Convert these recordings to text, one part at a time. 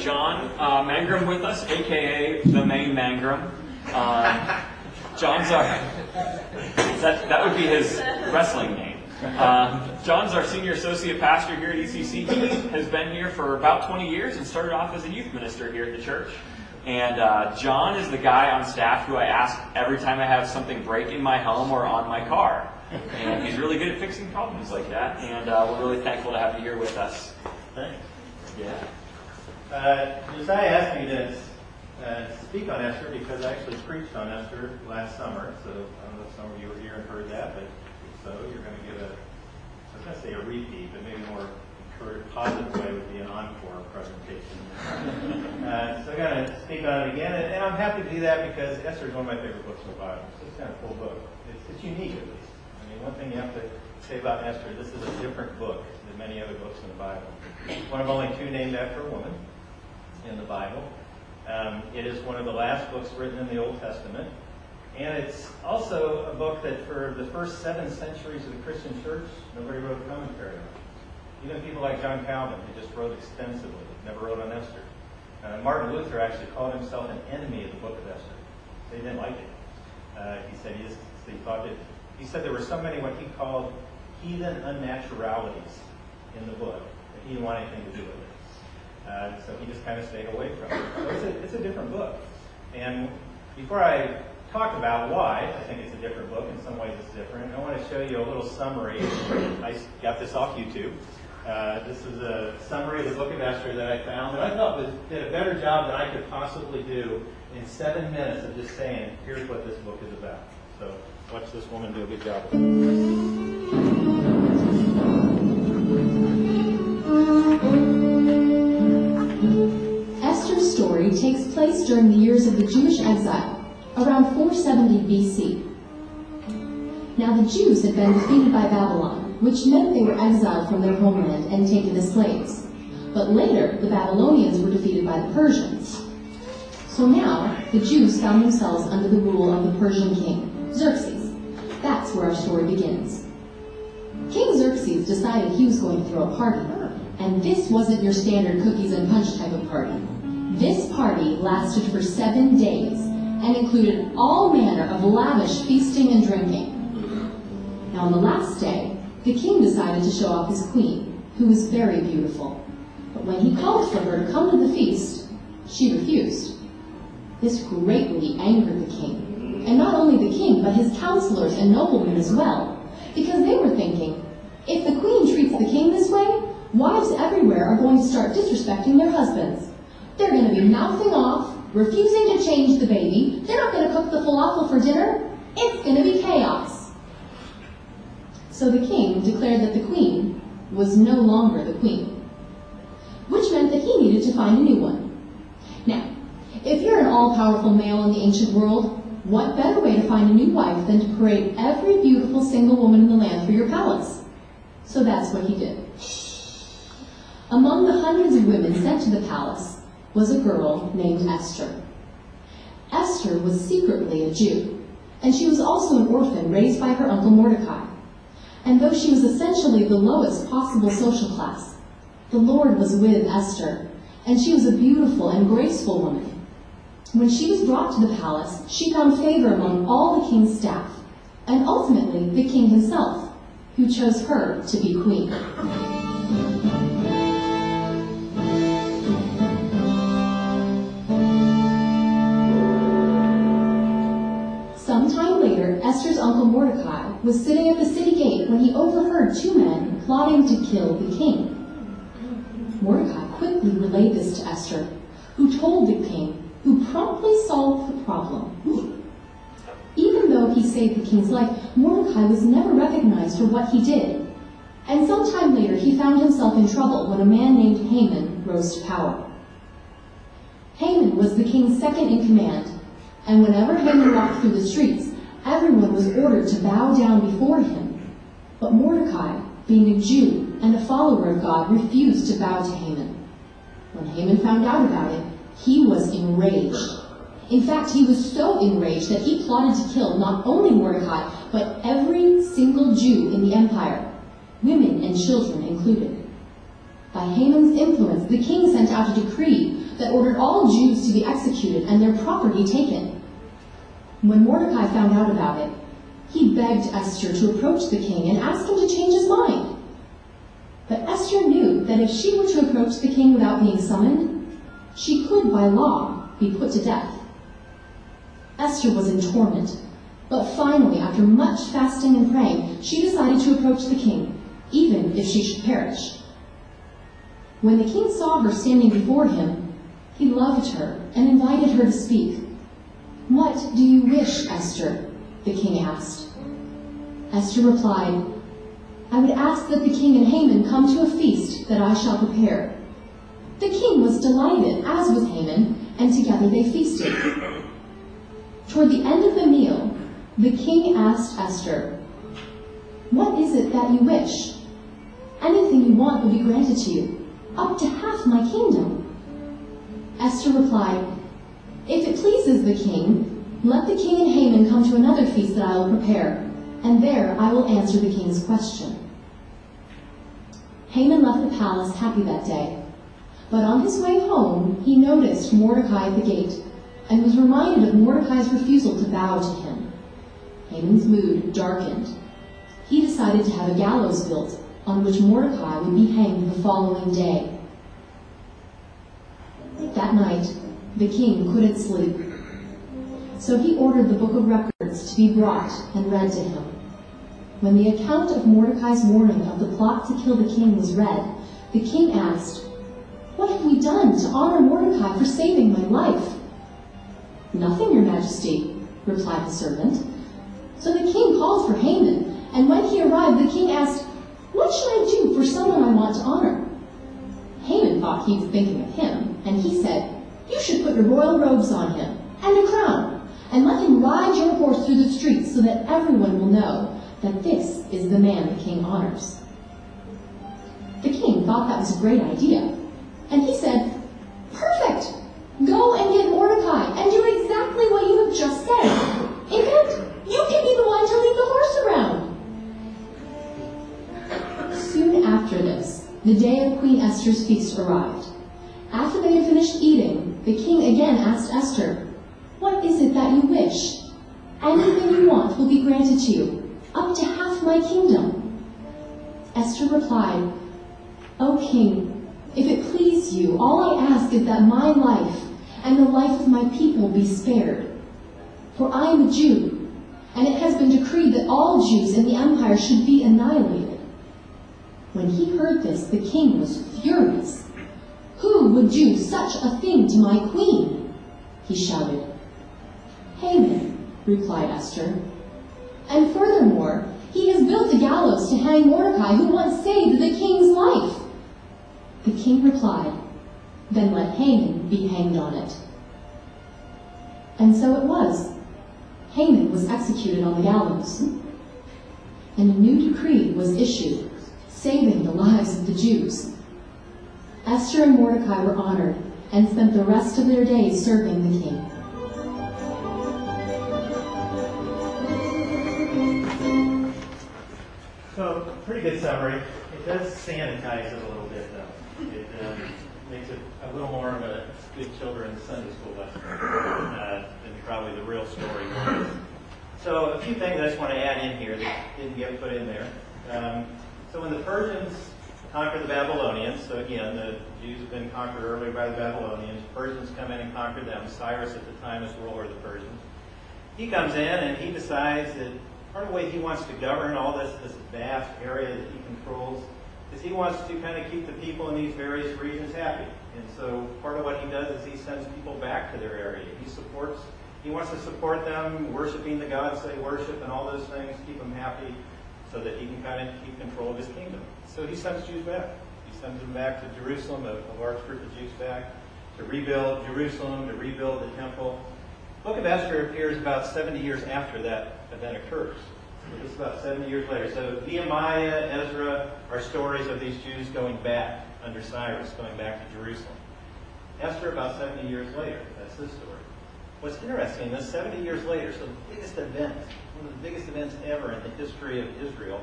John uh, Mangrum with us, aka the main Mangrum. Uh, John's our that that would be his wrestling name. Uh, John's our senior associate pastor here at ECC. He has been here for about 20 years and started off as a youth minister here at the church. And uh, John is the guy on staff who I ask every time I have something break in my home or on my car. And he's really good at fixing problems like that. And uh, we're really thankful to have you here with us. Thanks. Yeah. Uh, Josiah asked me to uh, speak on Esther because I actually preached on Esther last summer. So I don't know if some of you were here and heard that, but if so, you're going to get a, I was going to say a repeat, but maybe more encouraged, positive way would be an encore presentation. uh, so I'm going to speak on it again, and, and, I'm happy to do that because Esther is one of my favorite books in the Bible. It's kind of a cool book. It's, it's unique at least. I mean, one thing you have to say about Esther, this is a different book than many other books in the Bible. One of only two named after a woman in the Bible. Um, it is one of the last books written in the Old Testament. And it's also a book that for the first seven centuries of the Christian church, nobody wrote a commentary on. Even people like John Calvin, who just wrote extensively, never wrote on Esther. Uh, Martin Luther actually called himself an enemy of the book of Esther. They didn't like it. Uh, he said he, just, he thought that he said there were so many what he called heathen unnaturalities in the book that he didn't want anything to do with it. Uh, so he just kind of stayed away from it. So it's a, it's a different book. And before I talk about why I think it's a different book, in some ways it's different, I want to show you a little summary. I got this off YouTube. Uh, this is a summary of the book of Esther that I found that I thought was, did a better job than I could possibly do in seven minutes of just saying, here's what this book is about. So watch this woman do a good job takes place during the years of the Jewish exile, around 470 BC. Now the Jews had been defeated by Babylon, which meant they were exiled from their homeland and taken as slaves. But later, the Babylonians were defeated by the Persians. So now, the Jews found themselves under the rule of the Persian king, Xerxes. That's where our story begins. King Xerxes decided he was going to throw a party, and this wasn't your standard cookies and punch type of party. This party lasted for seven days and included all manner of lavish feasting and drinking. Now, on the last day, the king decided to show off his queen, who was very beautiful. But when he called for her to come to the feast, she refused. This greatly angered the king, and not only the king, but his counselors and noblemen as well, because they were thinking, if the queen treats the king this way, wives everywhere are going to start disrespecting their husbands. They're going to be mouthing off, refusing to change the baby, they're not going to cook the falafel for dinner, it's going to be chaos. So the king declared that the queen was no longer the queen, which meant that he needed to find a new one. Now, if you're an all-powerful male in the ancient world, what better way to find a new wife than to parade every beautiful single woman in the land for your palace? So that's what he did. Among the hundreds of women sent to the palace was a girl named Esther. Esther was secretly a Jew, and she was also an orphan raised by her uncle Mordecai. And though she was essentially the lowest possible social class, the Lord was with Esther, and she was a beautiful and graceful woman. When she was brought to the palace, she found favor among all the king's staff, and ultimately the king himself, who chose her to be queen. Uncle Mordecai was sitting at the city gate when he overheard two men plotting to kill the king. Mordecai quickly relayed this to Esther, who told the king, who promptly solved the problem. Even though he saved the king's life, Mordecai was never recognized for what he did. And sometime later, he found himself in trouble when a man named Haman rose to power. Haman was the king's second in command, and whenever Haman walked through the streets, everyone was ordered to bow down before him. But Mordecai, being a Jew and a follower of God, refused to bow to Haman. When Haman found out about it, he was enraged. In fact, he was so enraged that he plotted to kill not only Mordecai, but every single Jew in the empire, women and children included. By Haman's influence, the king sent out a decree that ordered all Jews to be executed and their property taken. When Mordecai found out about it, he begged Esther to approach the king and ask him to change his mind. But Esther knew that if she were to approach the king without being summoned, she could, by law, be put to death. Esther was in torment, but finally, after much fasting and praying, she decided to approach the king, even if she should perish. When the king saw her standing before him, he loved her and invited her to speak. What do you wish, Esther? the king asked. Esther replied, I would ask that the king and Haman come to a feast that I shall prepare. The king was delighted, as was Haman, and together they feasted. Toward the end of the meal, the king asked Esther, What is it that you wish? Anything you want will be granted to you, up to half my kingdom. Esther replied, If it pleases the king, let the king and Haman come to another feast that I will prepare, and there I will answer the king's question. Haman left the palace happy that day, but on his way home he noticed Mordecai at the gate, and was reminded of Mordecai's refusal to bow to him. Haman's mood darkened. He decided to have a gallows built on which Mordecai would be hanged the following day. That night, the king couldn't sleep. So he ordered the book of records to be brought and read to him. When the account of Mordecai's warning of the plot to kill the king was read, the king asked, What have we done to honor Mordecai for saving my life? Nothing, your majesty, replied the servant. So the king called for Haman, and when he arrived, the king asked, What should I do for someone I want to honor? Haman thought he was thinking of him, and he said, You should put your royal robes on him, and a crown, and let him ride your horse through the streets so that everyone will know that this is the man the king honors. The king thought that was a great idea, and he said, Perfect! Go and get Mordecai and do exactly what you have just said. In fact, you can be the one to lead the horse around. Soon after this, the day of Queen Esther's feast arrived. After they had finished eating, the king again asked Esther, What is it that you wish? Anything you want will be granted to you, up to half my kingdom. Esther replied, O king, if it please you, all I ask is that my life and the life of my people be spared. For I am a Jew, and it has been decreed that all Jews in the empire should be annihilated. When he heard this, the king was furious. Would do such a thing to my queen? He shouted. Haman, replied Esther. And furthermore, he has built a gallows to hang Mordecai, who once saved the king's life. The king replied, Then let Haman be hanged on it. And so it was. Haman was executed on the gallows. And a new decree was issued, saving the lives of the Jews. Esther and Mordecai were honored and spent the rest of their days serving the king. So, pretty good summary. It does sanitize it a little bit, though. It um, makes it a little more of a good children's Sunday school lesson uh, than probably the real story was. So, a few things I just want to add in here that didn't get put in there. Um, so, when the Persians conquered the Babylonians, so again, the Jews have been conquered earlier by the Babylonians. Persians come in and conquer them. Cyrus at the time is ruler of the Persians. He comes in and he decides that part of the way he wants to govern all this, this vast area that he controls is he wants to kind of keep the people in these various regions happy. And so part of what he does is he sends people back to their area. He supports, he wants to support them worshiping the gods they worship and all those things, keep them happy so that he can kind of keep control of his kingdom. So he sends Jews back. He sends them back to Jerusalem, a, a large group of Jews back, to rebuild Jerusalem, to rebuild the temple. Book of Esther appears about 70 years after that event occurs. So this is about 70 years later. So Nehemiah, Ezra are stories of these Jews going back under Cyrus, going back to Jerusalem. Esther about 70 years later. That's this story. What's interesting, this 70 years later, so the biggest event, one of the biggest events ever in the history of Israel,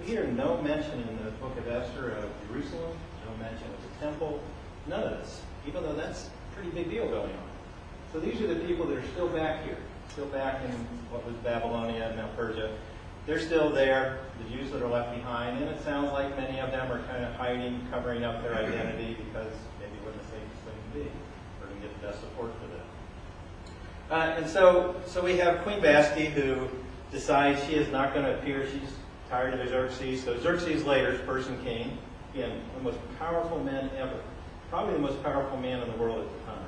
we hear no mention in the book of Esther of Jerusalem, no mention of the temple, none of this. Even though that's a pretty big deal going on. So these are the people that are still back here, still back in what was Babylonia and now Persia. They're still there, the Jews that are left behind, and it sounds like many of them are kind of hiding, covering up their identity because maybe it wasn't the safest thing to be, or to get the best support for them. Uh, and so, so we have Queen Vashti who decides she is not going to appear. She's tired of Xerxes. So Xerxes later, Persian king, again, the most powerful man ever, probably the most powerful man in the world at the time.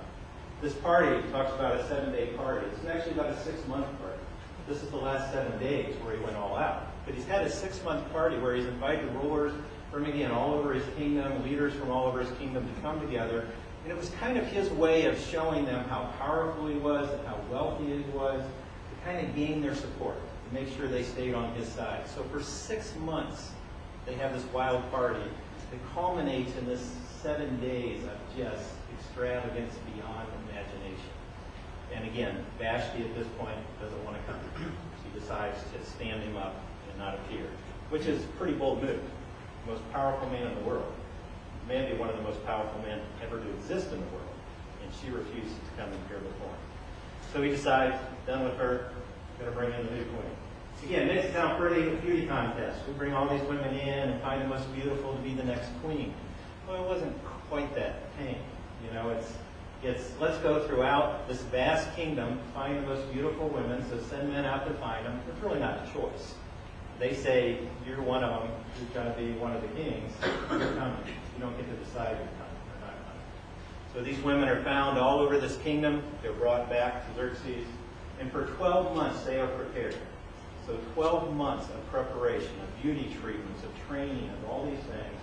This party talks about a seven-day party. It's actually about a six-month party. This is the last seven days where he went all out. But he's had a six-month party where he's invited rulers from again all over his kingdom, leaders from all over his kingdom to come together. And it was kind of his way of showing them how powerful he was and how wealthy he was to kind of gain their support, make sure they stayed on his side. So for six months, they have this wild party that culminates in this seven days of just extravagance beyond imagination. And again, Vashti at this point doesn't want to come. She decides to stand him up and not appear, which is a pretty bold move. The most powerful man in the world. Maybe one of the most powerful men ever to exist in the world. And she refuses to come and appear before him. So he decides, done with her, going to bring in the new queen. Again, makes it sound pretty, a beauty contest. We bring all these women in and find the most beautiful to be the next queen. Well, it wasn't quite that tame. You know, it's it's let's go throughout this vast kingdom, find the most beautiful women, so send men out to find them. It's really not a choice. They say, you're one of them who's to be one of the kings. You're coming. You don't get to decide you're coming or not coming. So these women are found all over this kingdom. They're brought back to Xerxes. And for 12 months, they are prepared. So 12 months of preparation, of beauty treatments, of training, of all these things,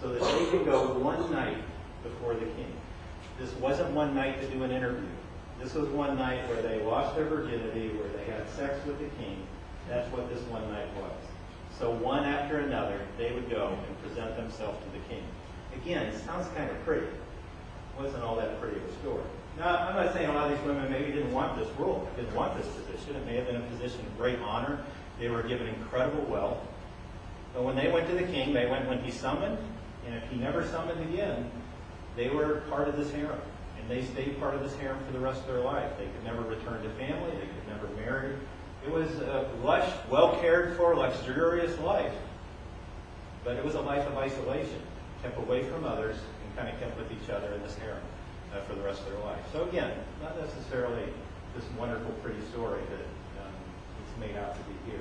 so that they can go one night before the king. This wasn't one night to do an interview. This was one night where they lost their virginity, where they had sex with the king. That's what this one night was. So one after another, they would go and present themselves to the king. Again, it sounds kind of pretty. It wasn't all that pretty of a story. Now, I'm not saying a lot of these women maybe didn't want this role, didn't want this position. It may have been a position of great honor. They were given incredible wealth. But when they went to the king, they went when he summoned, and if he never summoned again, they were part of this harem. And they stayed part of this harem for the rest of their life. They could never return to family. They could never marry. It was a lush, well cared for, luxurious life. But it was a life of isolation, kept away from others, and kind of kept with each other in this harem for the rest of their life. So again, not necessarily this wonderful, pretty story that um, it's made out to be here.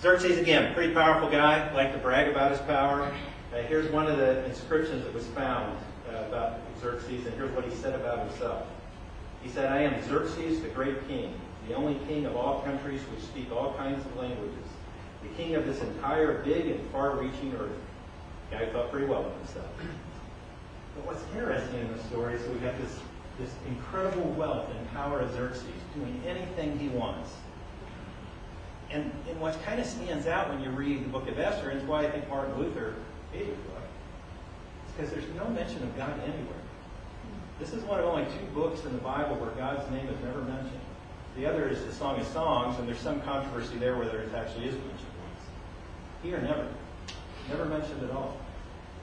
Xerxes, again, pretty powerful guy, like to brag about his power. Uh, here's one of the inscriptions that was found uh, about Xerxes, and here's what he said about himself. He said, I am Xerxes, the great king, the only king of all countries which speak all kinds of languages, the king of this entire big and far-reaching earth. The guy thought pretty well of himself. But what's interesting in the story is we've got this, this incredible wealth and power of Xerxes doing anything he wants. And, and what kind of stands out when you read the book of Esther, and it's why I think Martin Luther hated the book, is because there's no mention of God anywhere. This is one of only two books in the Bible where God's name is never mentioned. The other is the Song of Songs, and there's some controversy there whether it actually is mentioned once. Here, never. Never mentioned at all.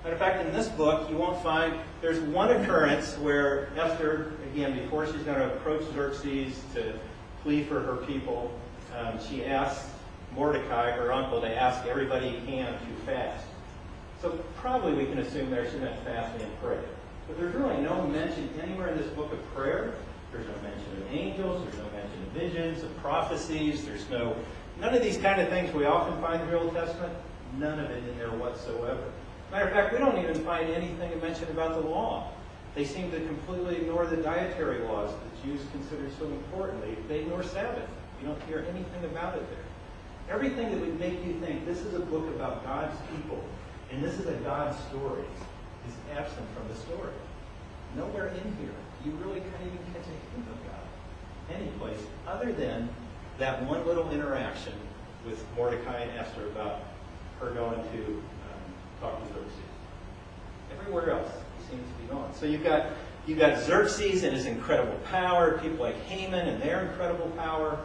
Matter of fact, in this book, you won't find, there's one occurrence where Esther, again, before she's going to approach Xerxes to plead for her people, um, she asks Mordecai, her uncle, to ask everybody he can to fast. So probably we can assume there she meant fasting and prayer. But there's really no mention anywhere in this book of prayer. There's no mention of angels. There's no mention of visions, of prophecies. There's no, none of these kind of things we often find in the Old Testament. None of it in there whatsoever. Matter of fact, we don't even find anything mentioned about the law. They seem to completely ignore the dietary laws that Jews consider so important. They, ignore Sabbath. You don't hear anything about it there. Everything that would make you think this is a book about God's people and this is a God story is absent from the story. Nowhere in here. You really can't even catch a hint of God. Any place other than that one little interaction with Mordecai and Esther about her going to to Xerxes. Everywhere else, he seems to be gone. So you've got you've got Xerxes and his incredible power, people like Haman and their incredible power.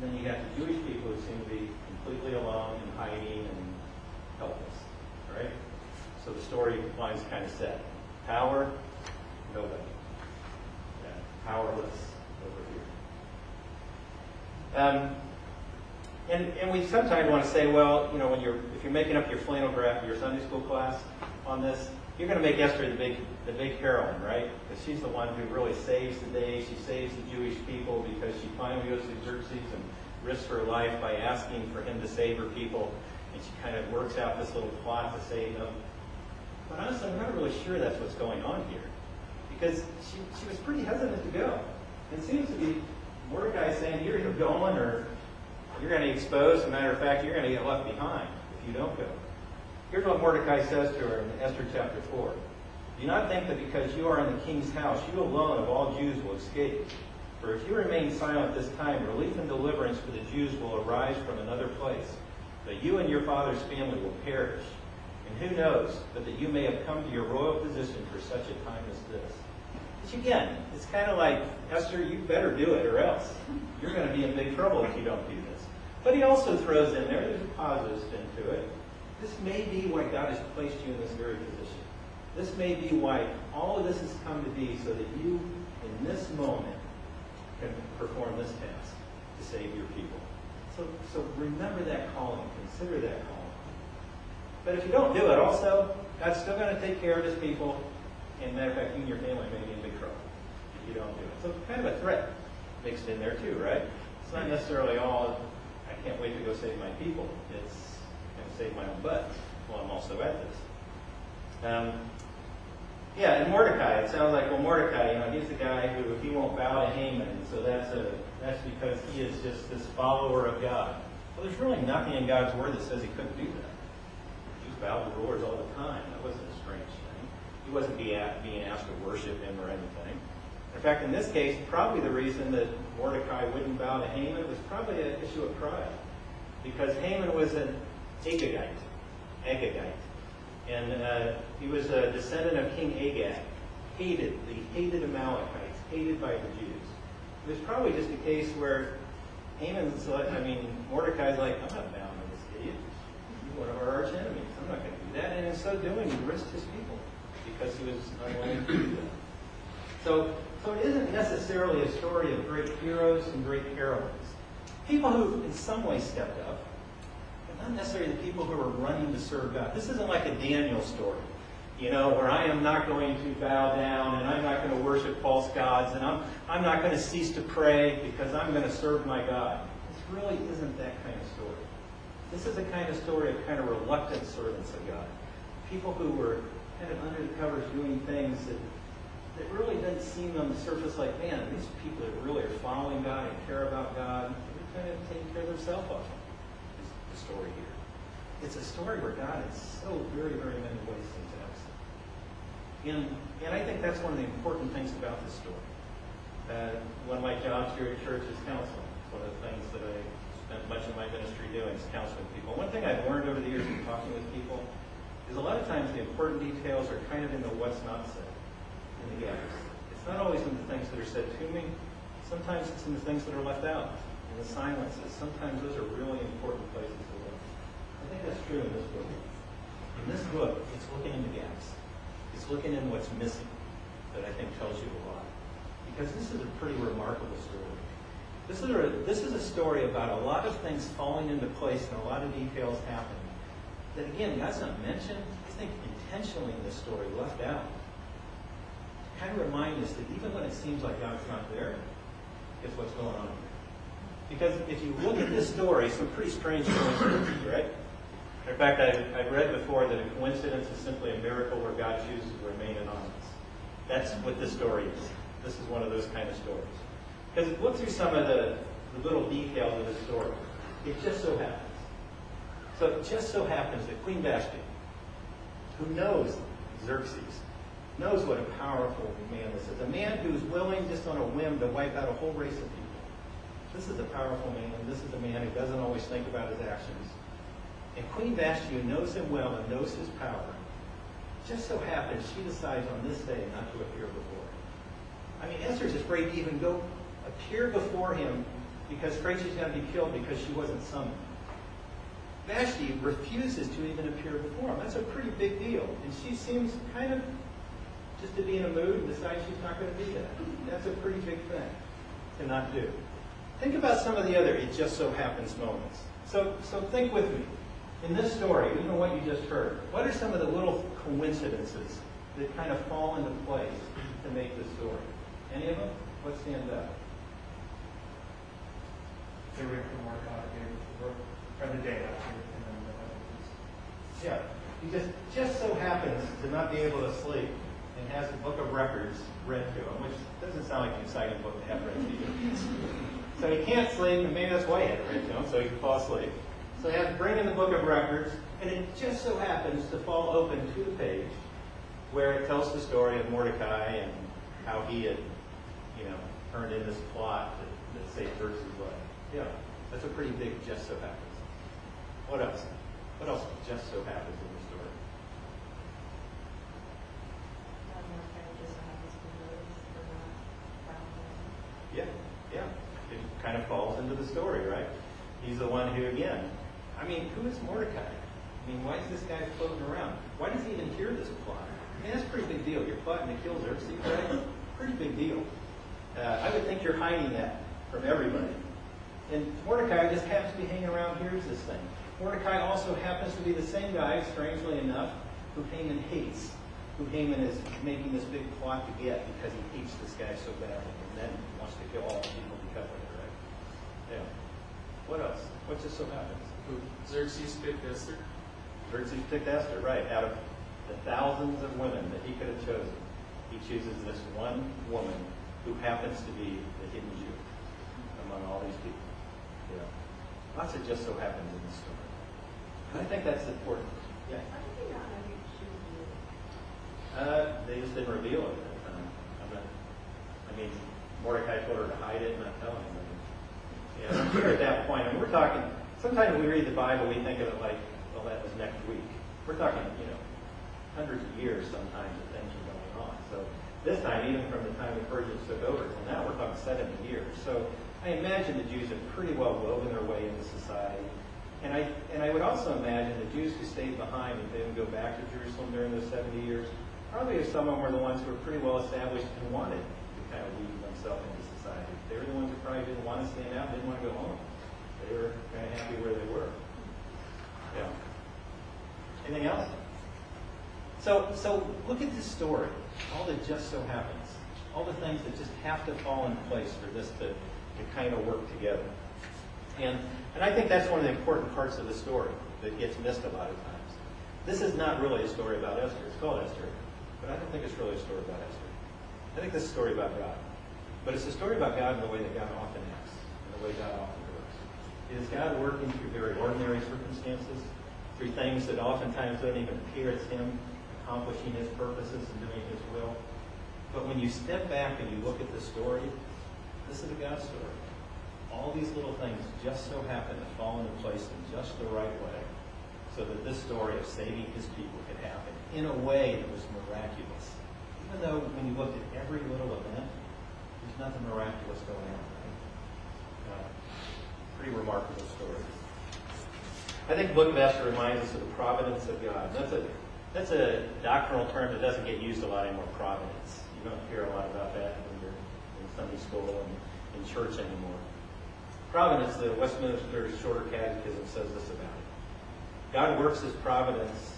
And then you got the Jewish people who seem to be completely alone and hiding and helpless. Right? So the story line's kind of set. Power, nobody. powerless over here. Um, and, and we sometimes want to say, well, you know, when you're if you're making up your flannel graph for your Sunday school class on this, you're going to make Esther the big the big heroine, right? Because she's the one who really saves the day. She saves the Jewish people because she finally goes to Xerxes and risks her life by asking for him to save her people, and she kind of works out this little plot to save them. But honestly, I'm not really sure that's what's going on here, because she she was pretty hesitant to go. It seems to be Mordecai saying, "You're going or you're going to be exposed. As a matter of fact, you're going to get left behind if you don't go." Here's what Mordecai says to her in Esther chapter 4. Do not think that because you are in the king's house, you alone of all Jews will escape. For if you remain silent this time, relief and deliverance for the Jews will arise from another place. But you and your father's family will perish. And who knows but that you may have come to your royal position for such a time as this. Which again, it's kind of like, Esther, you better do it or else. You're going to be in big trouble if you don't do. But he also throws in there, there's a positive spin to it. This may be why God has placed you in this very position. This may be why all of this has come to be so that you, in this moment, can perform this task to save your people. So, so remember that calling. Consider that calling. But if you don't do it, also, God's still going to take care of his people. And matter of fact, you and your family may be in big trouble if you don't do it. So kind of a threat mixed in there too, right? It's not necessarily all, can't wait to go save my people. It's going to save my own butt while I'm also at this. Um, yeah, and Mordecai, it sounds like, well, Mordecai, you know, he's the guy who, he won't bow to Haman, so that's a, that's because he is just this follower of God. Well, there's really nothing in God's word that says he couldn't do that. He bowed to rulers all the time. That wasn't a strange thing. He wasn't being asked to worship him or anything. In fact, in this case, probably the reason that Mordecai wouldn't bow to Haman was probably an issue of pride. Because Haman was an Agagite. Agagite. And uh, he was a descendant of King Agag. Hated, the hated Amalekites, hated by the Jews. It was probably just a case where Haman's like, I mean, Mordecai's like, I'm not bound to this idiot. He's one of our arch enemies. I'm not going to do that. And in so doing, he risked his people because he was unwilling to do that. So, so it isn't necessarily a story of great heroes and great heroines. People who, in some way, stepped up, but not necessarily the people who are running to serve God. This isn't like a Daniel story, you know, where I am not going to bow down and I'm not going to worship false gods and I'm, I'm not going to cease to pray because I'm going to serve my God. This really isn't that kind of story. This is a kind of story of kind of reluctant servants of God. People who were kind of under the covers doing things that that really doesn't seem on the surface like, man, these people that really are following God and care about God, they're kind of taking care of themselves off the story here. It's a story where God in so very, very many ways seems absent. And, and I think that's one of the important things about this story. Uh, one of my jobs here at church is counseling. It's one of the things that I spent much of my ministry doing is counseling people. One thing I've learned over the years in talking with people is a lot of times the important details are kind of in the what's not said in the. It's not always in the things that are said to me. Sometimes it's in the things that are left out, in the silences. Sometimes those are really important places to look. I think that's true in this book. In this book, it's looking in the gaps. It's looking in what's missing that I think tells you a lot. Because this is a pretty remarkable story. This is a, this is a story about a lot of things falling into place and a lot of details happening. That again, God's not mentioned, I think intentionally in this story, left out kind of remind us that even when it seems like God's not there, it's what's going on here? Because if you look at this story, some pretty strange coincidences, right? In fact, I, I've read before that a coincidence is simply a miracle where God chooses to remain anonymous. That's what this story is. This is one of those kind of stories. Because look through some of the, the little details of this story. It just so happens. So it just so happens that Queen Vashti, who knows Xerxes, knows what a powerful man this is. A man who's willing, just on a whim, to wipe out a whole race of people. This is a powerful man. This is a man who doesn't always think about his actions. And Queen Vashti, who knows him well and knows his power, just so happens she decides on this day not to appear before him. I mean, Esther's afraid to even go appear before him because afraid she's going to be killed because she wasn't summoned. Vashti refuses to even appear before him. That's a pretty big deal. And she seems kind of just to be in a mood and decide she's not going to be that. That's a pretty big thing to not do. Think about some of the other it just so happens moments. So, so think with me. In this story, even what you just heard. What are some of the little coincidences that kind of fall into place to make the story? Any of them? What stands out? They were from work out, they were, or the day after, and then the Yeah, he just, just so happens to not be able to sleep and has the book of records read to him, which doesn't sound like an exciting book to have read to you. So he can't sleep, and maybe that's why he had it read to him, so he can fall asleep. So he has to bring in the book of records, and it just so happens to fall open to the page where it tells the story of Mordecai and how he had, you know, turned in this plot that, that saved Xerxes' life. Yeah, that's a pretty big just so happens. What else? What else just so happens in the story? Yeah, yeah. It kind of falls into the story, right? He's the one who, again, I mean, who is Mordecai? I mean, why is this guy floating around? Why does he even hear this plot? I mean, that's a pretty big deal. You're plotting to kill Xerxes, right? Pretty big deal. Uh, I would think you're hiding that from everybody. And Mordecai just happens to be hanging around here's this thing. Mordecai also happens to be the same guy, strangely enough, who Haman hates, who Haman is making this big plot to get because he hates this guy so badly, and then wants to kill all the people because of it, right? Yeah. What else? What just so happens? Who Xerxes picked Esther. Xerxes picked Esther, right? Out of the thousands of women that he could have chosen, he chooses this one woman who happens to be the hidden Jew among all these people. Yeah. Lots of just so happens in this story. I think that's important. Yeah. Uh, they just didn't reveal it at that time. I'm not, I mean, Mordecai told her to hide it and not tell anybody. I'm sure at that point, and we're talking, sometimes we read the Bible, we think of it like, well, that was next week. We're talking, you know, hundreds of years sometimes that things are going on. So this time, even from the time the Persians took over till now, we're talking 70 years. So I imagine the Jews have pretty well woven their way into society. And I, and I would also imagine the Jews who stayed behind and didn't go back to Jerusalem during those 70 years, probably some of them were the ones who were pretty well established and wanted to kind of weave themselves into. They were the ones who probably didn't want to stand out, didn't want to go home. They were kind of happy where they were. Yeah. Anything else? So, so look at this story. All that just so happens. All the things that just have to fall in place for this to, to kind of work together. And, and I think that's one of the important parts of the story that gets missed a lot of times. This is not really a story about Esther. It's called Esther, but I don't think it's really a story about Esther. I think this is a story about God. But it's a story about God in the way that God often acts, in the way God often works. Is God working through very ordinary circumstances, through things that oftentimes don't even appear as Him accomplishing His purposes and doing His will. But when you step back and you look at the story, this is a God story. All these little things just so happen to fall into place in just the right way so that this story of saving His people could happen in a way that was miraculous. Even though when you looked at every little event, there's nothing miraculous going on. Uh, pretty remarkable story. I think book of Esther reminds us of the providence of God. That's a that's a doctrinal term that doesn't get used a lot anymore. Providence. You don't hear a lot about that when you're in Sunday school and in church anymore. Providence, the Westminster Shorter Catechism says this about it. God works His providence.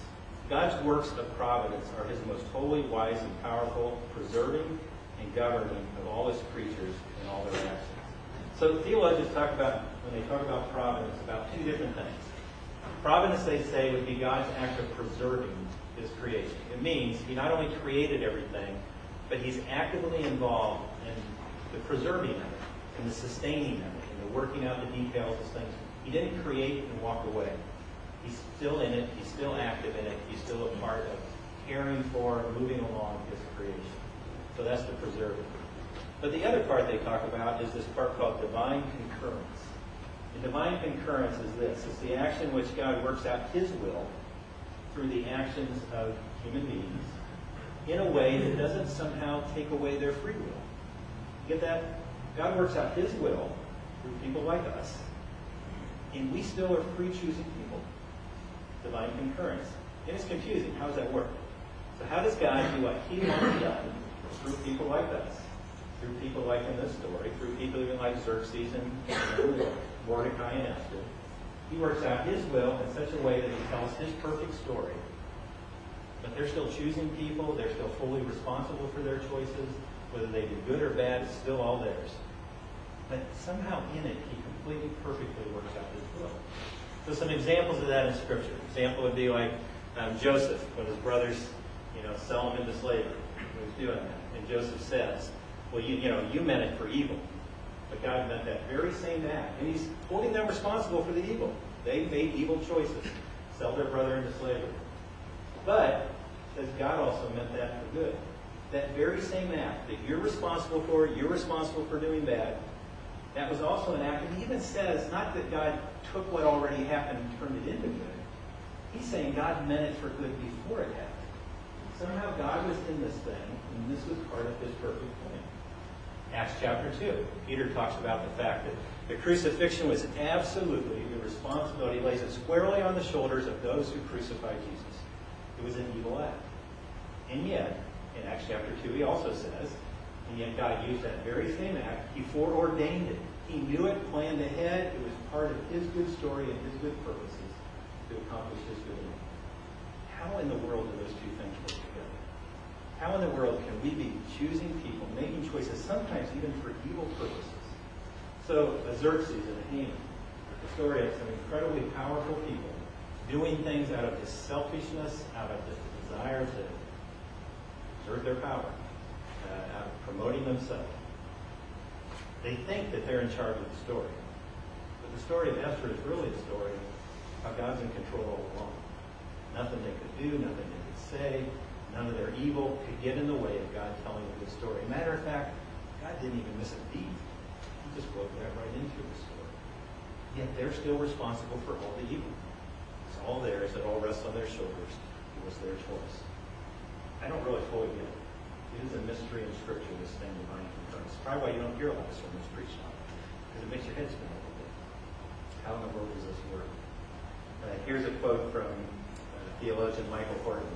God's works of providence are His most holy, wise, and powerful, preserving and governing of all His creatures and all their actions. So theologians talk about, when they talk about providence, about two different things. Providence, they say, would be God's act of preserving His creation. It means He not only created everything, but He's actively involved in the preserving of it, in the sustaining of it, in the working out the details of things. He didn't create and walk away. He's still in it. He's still active in it. He's still a part of caring for, moving along His creation. So that's the preserving. But the other part they talk about is this part called divine concurrence. And divine concurrence is this. It's the action in which God works out His will through the actions of human beings in a way that doesn't somehow take away their free will. Get that? God works out His will through people like us, and we still are free choosing people. Divine concurrence. And it's confusing. How does that work? So how does God do what He wants done through people like us, through people like in this story, through people even like Xerxes and Mordecai and Esther? He works out His will in such a way that He tells His perfect story. But they're still choosing people. They're still fully responsible for their choices. Whether they do good or bad, it's still all theirs. But somehow in it, He completely, perfectly works out His will. So some examples of that in Scripture. Example would be like um, Joseph, when his brothers, you know, sell him into slavery. He was doing that. Joseph says, well, you, you know, you meant it for evil. But God meant that very same act. And he's holding them responsible for the evil. They made evil choices. Sell their brother into slavery. But, says God also meant that for good. That very same act that you're responsible for, you're responsible for doing bad, that was also an act. And he even says, not that God took what already happened and turned it into good. He's saying God meant it for good before it happened. Somehow God was in this thing, and this was part of his perfect plan. Acts chapter 2. Peter talks about the fact that the crucifixion was absolutely the responsibility, He lays it squarely on the shoulders of those who crucified Jesus. It was an evil act. And yet, in Acts chapter 2, he also says, and yet God used that very same act. He foreordained it. He knew it, planned ahead. It was part of his good story and his good purposes to accomplish his good will. How in the world do those two? How in the world can we be choosing people, making choices, sometimes even for evil purposes? So, a Xerxes and a Haman, the story of some incredibly powerful people doing things out of this selfishness, out of this desire to exert their power, uh, out of promoting themselves. They think that they're in charge of the story. But the story of Esther is really the story of how God's in control all along. Nothing they could do, nothing they could say, none of their evil could get in the way of God telling the good story. Matter of fact, God didn't even miss a beat. He just wove that right into the story. Yet they're still responsible for all the evil. It's all theirs. It all rests on their shoulders. It was their choice. I don't really fully get it. It is a mystery in Scripture, this thing divine concurrence. Probably why you don't hear a lot of sermons preached on it. Because it makes your head spin a little bit. How in the world does this work? Uh, here's a quote from uh, theologian Michael Horton.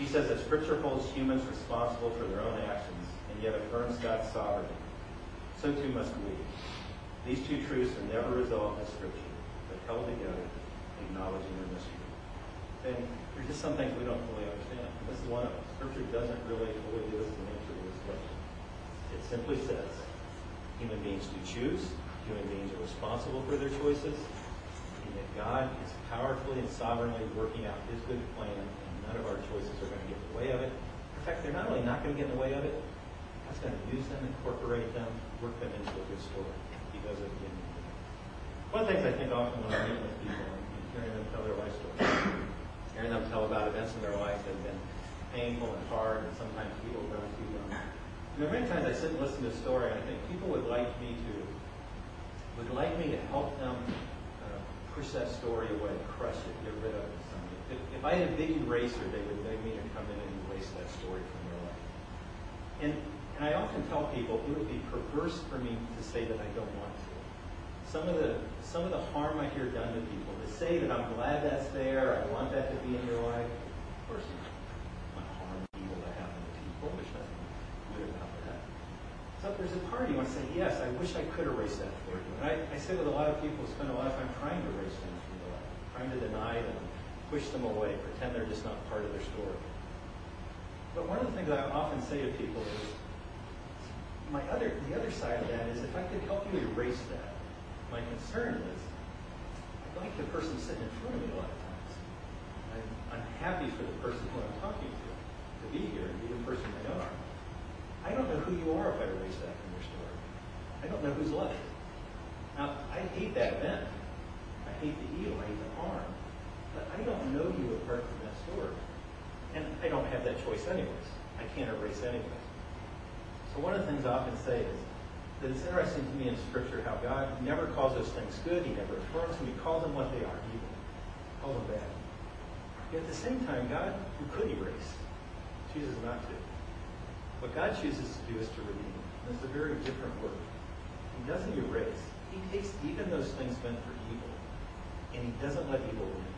He says that Scripture holds humans responsible for their own actions and yet affirms God's sovereignty. So too must we. These two truths are never resolved in Scripture, but held together, acknowledging their mystery. And there's just some things we don't fully understand. This is one of them. Scripture doesn't really fully give us the answer to this question. It simply says human beings do choose, human beings are responsible for their choices, and that God is powerfully and sovereignly working out his good plan, none of our choices are going to get in the way of it. In fact, they're not only not going to get in the way of it, God's going to use them, incorporate them, work them into a good story. He does it in one of the things I think often when I'm with people and hearing them tell their life story, hearing them tell about events in their life that have been painful and hard and sometimes people run too young. You know, many times I sit and listen to a story and I think people would like me to, would like me to help them uh, push that story away, crush it, get rid of it. If, I had a big eraser, they would beg me to come in and erase that story from their life. And, and I often tell people it would be perverse for me to say that I don't want to some of the some of the harm I hear done to people. To say that I'm glad that's there, I want that to be in your life. Of course, you want harm, to happen to people. There's nothing good about that. So if there's a part you want to say, yes, I wish I could erase that for you. And I, I sit with a lot of people who spend a lot of time trying to erase things from their life, trying to deny them, push them away, pretend they're just not part of their story. But one of the things I often say to people is, my other the other side of that is if I could help you erase that my concern is I like the person sitting in front of me a lot of times. I'm, I'm happy for the person who I'm talking to to be here and be the person they are. I don't know who you are if I erase that from your story. I don't know who's left. Now, I hate that event. I hate the evil. I hate the harm. But I don't know you apart from that story. And I don't have that choice anyways. I can't erase anyways. So one of the things I often say is, that it's interesting to me in Scripture how God never calls those things good. He never affirms them. He calls them what they are, evil. He calls them bad. Yet at the same time, God, who could erase, chooses not to. What God chooses to do is to redeem. And it's a very different work. He doesn't erase. He takes even those things meant for evil, and he doesn't let evil win.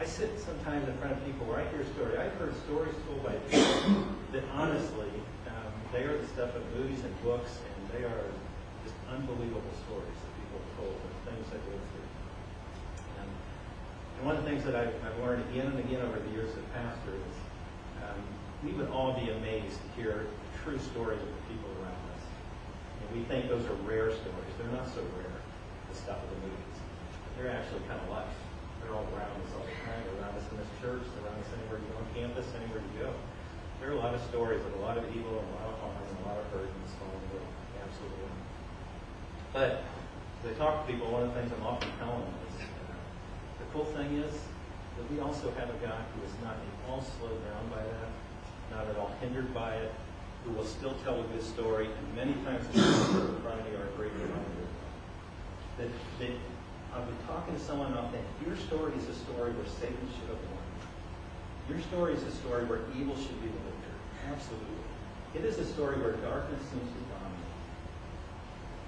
I sit sometimes in front of people where I hear stories. I've heard stories told by people that honestly, um, they are the stuff of movies and books, and they are just unbelievable stories that people have told of things they go through. And, and one of the things that I've, I've learned again and again over the years as a pastor is um, we would all be amazed to hear true stories of the people around us. And we think those are rare stories. They're not so rare, the stuff of the movies. They're actually kind of life. They're all around us all the time. Around us in this church. Around us anywhere you go on campus, anywhere you go. There are a lot of stories of a lot of evil and a lot of harm and a lot of hurt in this fallen world. Absolutely. But as I talk to people, one of the things I'm often telling them is uh, the cool thing is that we also have a God who is not at all slowed down by that, not at all hindered by it, who will still tell a good story, and many times the stories in front of me are a great reminder. That, that I'll be talking to someone and I'll think, your story is a story where Satan should have won. Your story is a story where evil should be the victor. Absolutely. It is a story where darkness seems to dominate.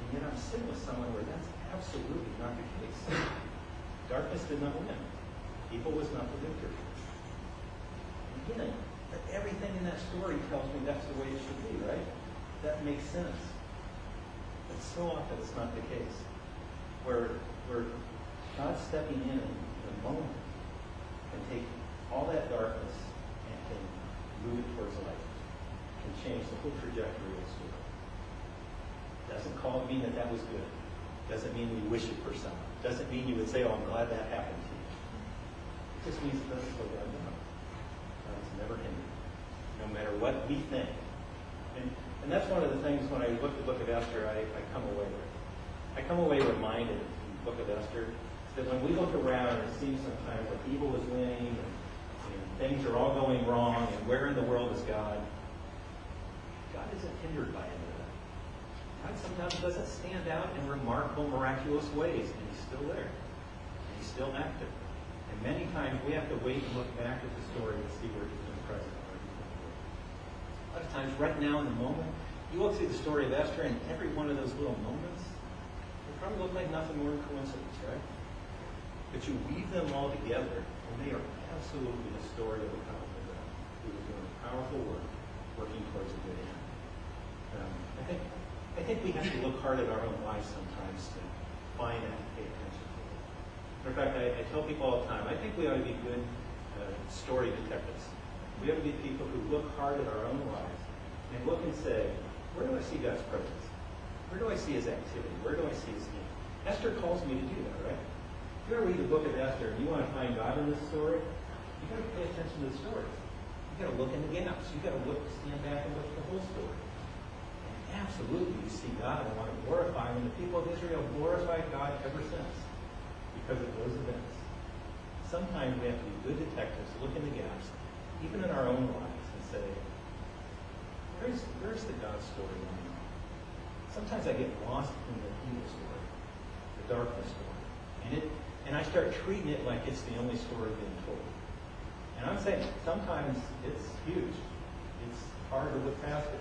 And yet I'm sitting with someone where that's absolutely not the case. Darkness did not win. Evil was not the victor. Again, everything in that story tells me that's the way it should be, right? That makes sense. But so often it's not the case. Where, where God's stepping in in the moment can take all that darkness and can move it towards light. Can change the whole trajectory of the story. It doesn't call mean that that was good. Doesn't mean we wish it for someone. Doesn't mean you would say, oh, I'm glad that happened to you. It just means it doesn't God down. God's never hindered. No matter what we think. And, and that's one of the things when I look at the book of Esther, I, I come away with. I come away reminded book of Esther that when we look around and seems sometimes like evil is winning and, and things are all going wrong and where in the world is God, God isn't hindered by any of that. God sometimes doesn't stand out in remarkable, miraculous ways, and He's still there. And He's still active. And many times we have to wait and look back at the story to see where He's been present. A lot of times, right now in the moment, you look through the story of Esther, and every one of those little moments, they probably look like nothing more than coincidence, right? But you weave them all together, and they are absolutely the story of a powerful God who is doing powerful work, working towards a good end. Um, I think I think we have to look hard at our own lives sometimes to find that and pay attention to it. In fact, I, I tell people all the time, I think we ought to be good uh, story detectives. We ought to be people who look hard at our own lives and look and say, where do I see God's presence? Where do I see His activity? Where do I see His name? Esther calls me to do that, right? If you ever read the book of Esther and you want to find God in this story, you've got to pay attention to the story. You've got to look in the gaps. You've got to look, stand back and look at the whole story. And absolutely, you see God and want to glorify Him. And the people of Israel glorified God ever since because of those events. Sometimes we have to be good detectives, look in the gaps, even in our own lives, and say, where's, where's the God story on? Sometimes I get lost in the evil story, the darkness story. And it and I start treating it like it's the only story being told. And I'm saying sometimes it's huge. It's hard to look past it.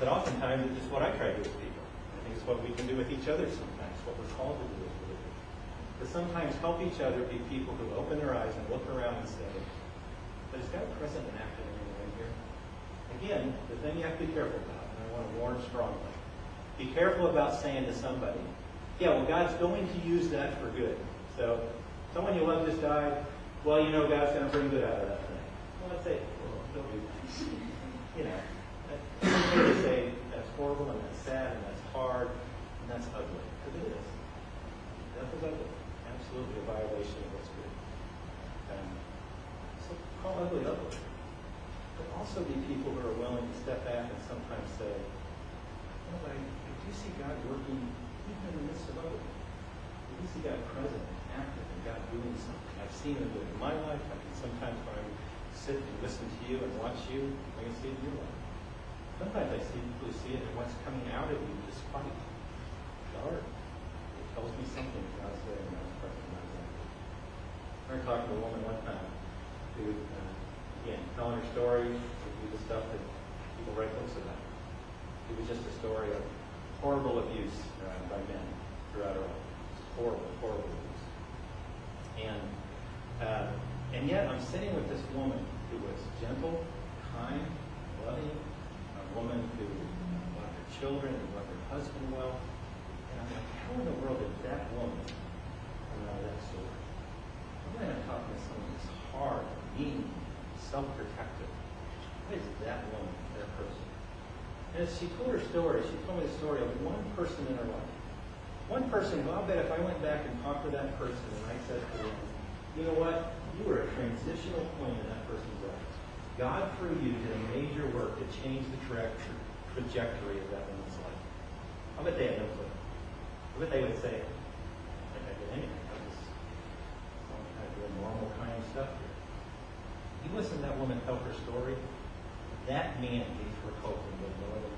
But oftentimes it's just what I try to do with people. I think it's what we can do with each other sometimes, what we're called to do with people. To sometimes help each other be people who open their eyes and look around and say, but is God present and active in any way here? Again, the thing you have to be careful about, I want to warn strongly. Be careful about saying to somebody, yeah, well, God's going to use that for good. So, someone you love just died. Well, you know, God's going to bring good out of that thing. Well, let's say, well, don't do that. You know, it's okay to say that's horrible and that's sad and that's hard and that's ugly. Because it is. Death is ugly. Absolutely a violation of what's good. Um, so call ugly ugly. Also be people who are willing to step back and sometimes say, you know, I, I do see God working even in the midst of other. I do see God present and active and God doing something. I've seen Him do it in my life. I can sometimes when I sit and listen to you and watch you, I can see it in your life. Sometimes I see people see it in what's coming out of you despite dark. It tells me something God's there and God's present in my life. I talking to a woman one time who, uh, again, telling her story, would the stuff that people write books about. It was just a story of horrible abuse uh, by men throughout her life. Horrible, horrible abuse. And and yet I'm sitting with this woman who was gentle, kind, loving, a woman who loved her children and loved her husband well. And I'm like, how in the world did that woman come out of that story? I'm not talking to someone who's hard, mean, self-protective. What is that woman, that person? And as she told her story, she told me the story of one person in her life. One person who I'll bet if I went back and talked to that person and I said to them, you know what? You were a transitional point in that person's life. God through you did a major work to change the tra- tra- trajectory of that woman's life. I'll bet they had no clue. I bet they would say, like I did anyway, I was some kind of normal kind of stuff. You listen to that woman tell her story, that man gave her hope in the in life.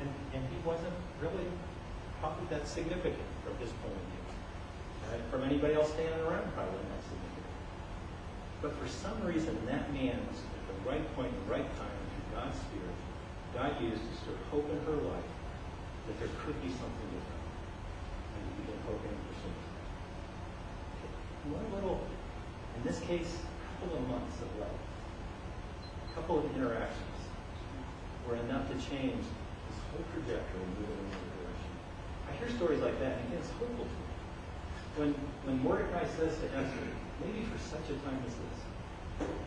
And, and he wasn't really probably that significant from his point of view. Right? From anybody else standing around, probably not significant. But for some reason, that man was at the right point, the right time, through God's Spirit, God used to stir hope in her life that there could be something different. And he began hoping and pursuing. One little, in this case, couple of months of life, a couple of interactions were enough to change this whole trajectory and move it in another direction. I hear stories like that, and again, it's hopeful to me. When, when Mordecai says to Esther, maybe for such a time as this,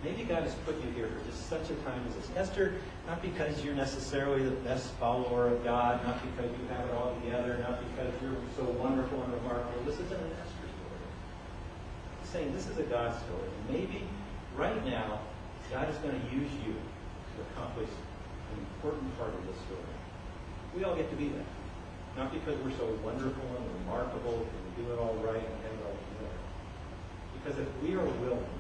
maybe God has put you here for just such a time as this. Esther, not because you're necessarily the best follower of God, not because you have it all together, not because you're so wonderful and remarkable. This isn't an Esther story. Saying this is a God story. Maybe right now, God is going to use you to accomplish an important part of this story. We all get to be that. Not because we're so wonderful and remarkable and we do it all right and have it all together. Because if we are willing,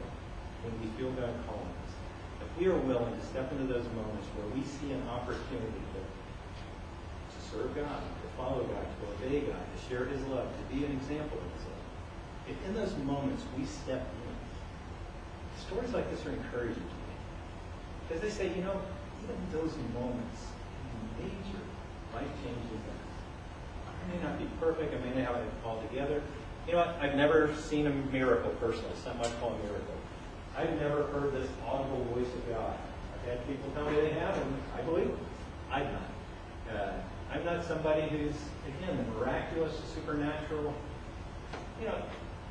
when we feel God calling us, if we are willing to step into those moments where we see an opportunity to, to serve God, to follow God, to obey God, to share His love, to be an example of His love, if in those moments we step stories like this are encouraging to me. Because they say, you know, even those moments major, life-changing events. I may not be perfect, I may not have it all together. You know what? I've never seen a miracle personally. Not much called a miracle. I've never heard this audible voice of God. I've had people tell me they have, and I believe them. I've not. Uh, I'm not somebody who's, again, miraculous, supernatural. You know,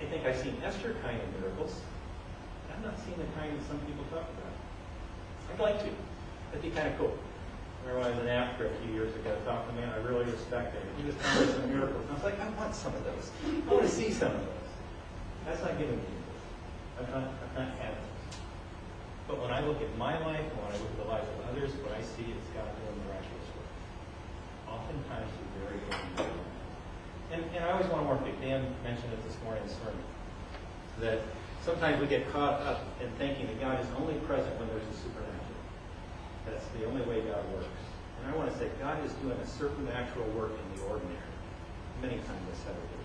I think I've seen Esther kind of miracles. I've not seen the kind that some people talk about. I'd like to. That'd be kind of cool. Remember when I was in Africa a few years ago, I talked to a man I really respect him. He was telling me some miracles. And I was like, I want some of those. I want to see some of those. That's not giving me this. I'm not, I'm not having this. But when I look at my life and when I look at the lives of others, what I see is God doing miraculous work. Oftentimes through very people. And, and I always want to thing. Dan mentioned it this morning in the sermon. That sometimes we get caught up in thinking that God is only present when there's a supernatural. That's the only way God works. And I want to say God is doing a supernatural work in the ordinary. Many times I said it.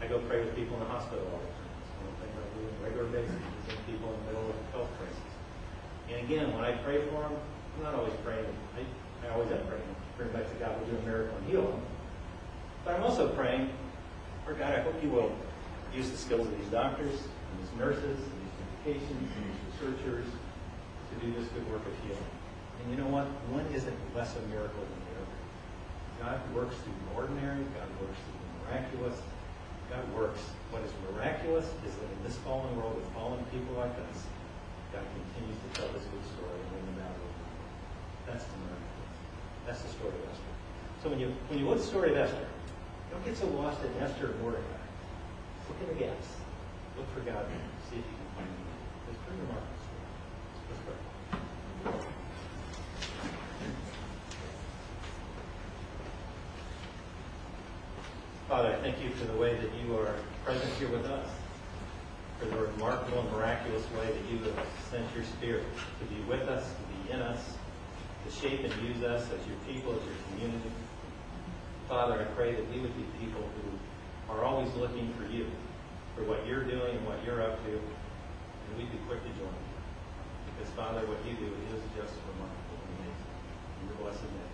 I go pray with people in the hospital all the time. Of the things I do on a regular basis, people in the middle of a health crisis. And again, when I pray for them, I'm not always praying. I, I always am praying. Praying back to God will do a miracle and heal them. But I'm also praying for God, I hope you will use the skills of these doctors these nurses and these medications and these researchers to do this good work of healing. And you know what? One isn't less a miracle than the other. God works through the ordinary. God works through the miraculous. God works. What is miraculous is that in this fallen world with fallen people like us, God continues to tell this good story and win the battle. That's the miraculous. That's the story of Esther. So when you when you look at the story of Esther, don't get so lost in Esther and Mordecai. Look at the gaps. Look for God. See if you can find him. It's pretty remarkable. Let's pray. Father, thank you for the way that you are present here with us, for the remarkable and miraculous way that you have sent your Spirit to be with us, to be in us, to shape and use us as your people, as your community. Father, I pray that we would be people who are always looking for you, for what you're doing and what you're up to, and we'd be quick to join you. Because, Father, what you do is just remarkable and amazing. In blessed.